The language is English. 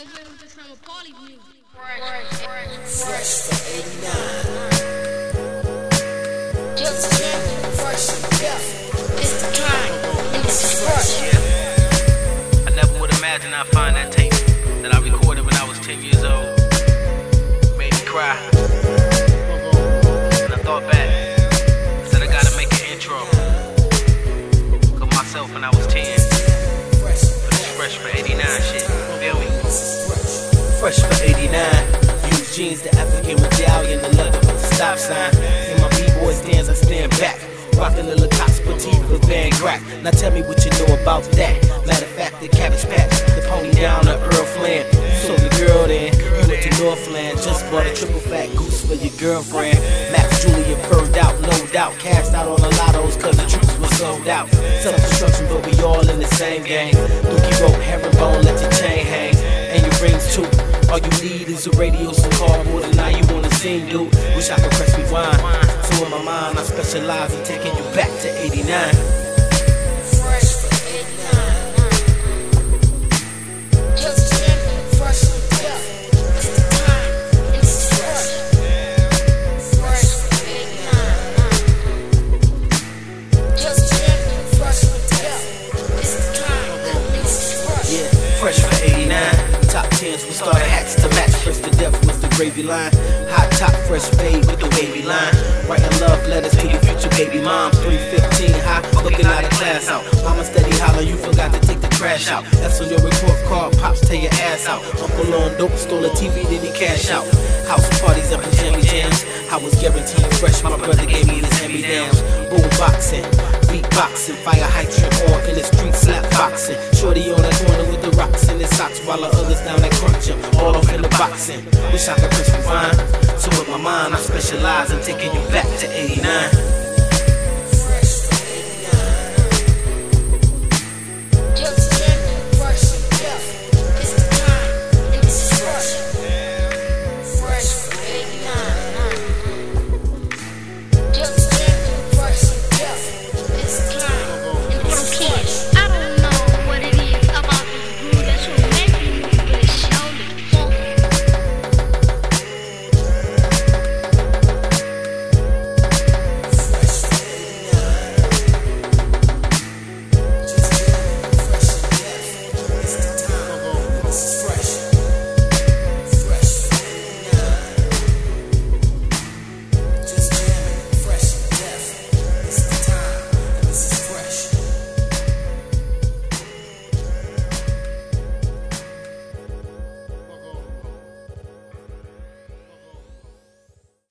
let's get into some party music. Fresh for 89. Just champion, fresh and deaf. It's the time, and this is fresh. I never would imagine I'd find that tape that I recorded when I was 10 years old. Made me cry. And I thought back. Said I gotta make an intro. Of myself when I was 10. For this fresh for 89 shit. Fresh for 89. Guess jeans, the African medallion, the leather with the stop sign. In my B-boy stands, I stand back. Rockin' the Lacoste petite for Van Grack. Now tell me what you know about that. Matter of fact, the cabbage patch, the pony down to Earl Flan. So the girl then, you went to Northland. Just bought a triple fat goose for your girlfriend. Max Julian furred out, no doubt. Cast out on the lottos, cause the troops was sold out. Self destruction, but we all in the same game. Dookie rope, herringbone, let your chain All you need is a radio, some cardboard, and now you wanna sing, dude. Wish I could press rewind. So in my mind, I specialize in taking you back to 89. 10s, we started hats to match. Fresh to death was the gravy line. Hot top, fresh fade with the wavy line. Writing love letters to your future baby mom. 315 high, looking out of class out. Mama steady holler, you forgot to take the trash out. That's on your report card, pops tear your ass out. Uncle on dope, stole a TV, then he cash out. House parties up in Jimmy Jams. I was guaranteed fresh, my brother gave me his hand me downs. Boom boxing, beatboxing, fire hydrant on boxing. Wish I could push rewind. So with my mind, I specialize in taking you back to 89.